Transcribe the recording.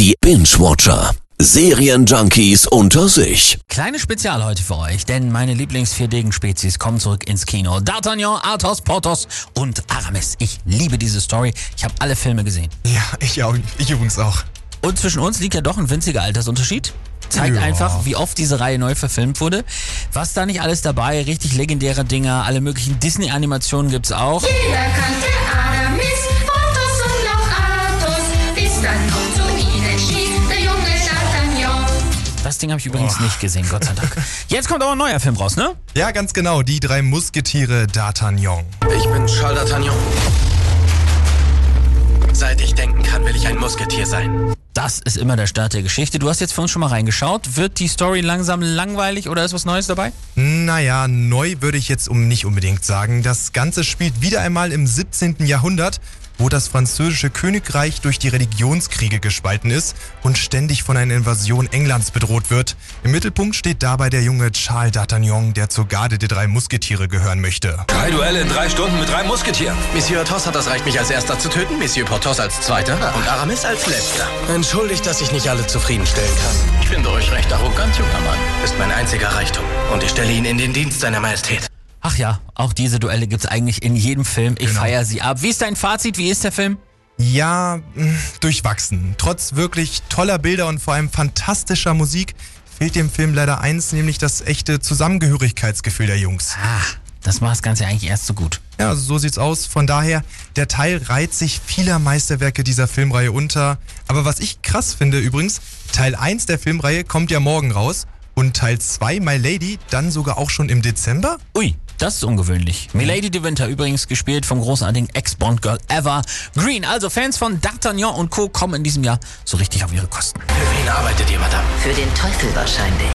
Die Binge-Watcher. Serienjunkies unter sich. Kleine Spezial heute für euch, denn meine lieblings Degen-Spezies kommen zurück ins Kino. D'Artagnan, Athos, Porthos und Aramis. Ich liebe diese Story. Ich habe alle Filme gesehen. Ja, ich auch. Ich übrigens auch. Und zwischen uns liegt ja doch ein winziger Altersunterschied. Zeigt Ja. einfach, wie oft diese Reihe neu verfilmt wurde. Was da nicht alles dabei, richtig legendäre Dinger, alle möglichen Disney-Animationen gibt's auch. Jeder kannte Ding habe ich übrigens nicht gesehen, Gott sei Dank. Jetzt kommt aber ein neuer Film raus, ne? Ja, ganz genau. Die drei Musketiere D'Artagnan. Ich bin Charles D'Artagnan. Seit ich denken kann, will ich ein Musketier sein. Das ist immer der Start der Geschichte. Du hast jetzt für uns schon mal reingeschaut. Wird die Story langsam langweilig oder ist was Neues dabei? Naja, neu würde ich jetzt um nicht unbedingt sagen. Das Ganze spielt wieder einmal im 17. Jahrhundert, wo das französische Königreich durch die Religionskriege gespalten ist und ständig von einer Invasion Englands bedroht wird. Im Mittelpunkt steht dabei der junge Charles D'Artagnan, der zur Garde der drei Musketiere gehören möchte. Drei Duelle in drei Stunden mit drei Musketieren. Monsieur Athos hat das Recht, mich als erster zu töten, Monsieur Porthos als zweiter und Aramis als letzter. Entschuldigt, dass ich nicht alle zufriedenstellen kann. Ich finde euch recht arrogant, junger Mann. Ist mein einziger Reichtum und ich stelle ihn in den Dienst seiner Majestät. Ach ja, auch diese Duelle gibt's eigentlich in jedem Film. Ich Genau. feiere sie ab. Wie ist dein Fazit? Wie ist der Film? Ja, mh, durchwachsen. Trotz wirklich toller Bilder und vor allem fantastischer Musik fehlt dem Film leider eins, nämlich das echte Zusammengehörigkeitsgefühl der Jungs. Ah, das macht das Ganze eigentlich erst so gut. Ja, so sieht's aus. Von daher, der Teil reiht sich vieler Meisterwerke dieser Filmreihe unter. Aber was ich krass finde übrigens, Teil 1 der Filmreihe kommt ja morgen raus und Teil 2, My Lady, dann sogar auch schon im Dezember? Ui, das ist ungewöhnlich. Milady de Winter übrigens gespielt vom großartigen Ex-Bond-Girl Eva Green. Also Fans von D'Artagnan und Co. kommen in diesem Jahr so richtig auf ihre Kosten. Für wen arbeitet ihr, Madame? Für den Teufel wahrscheinlich.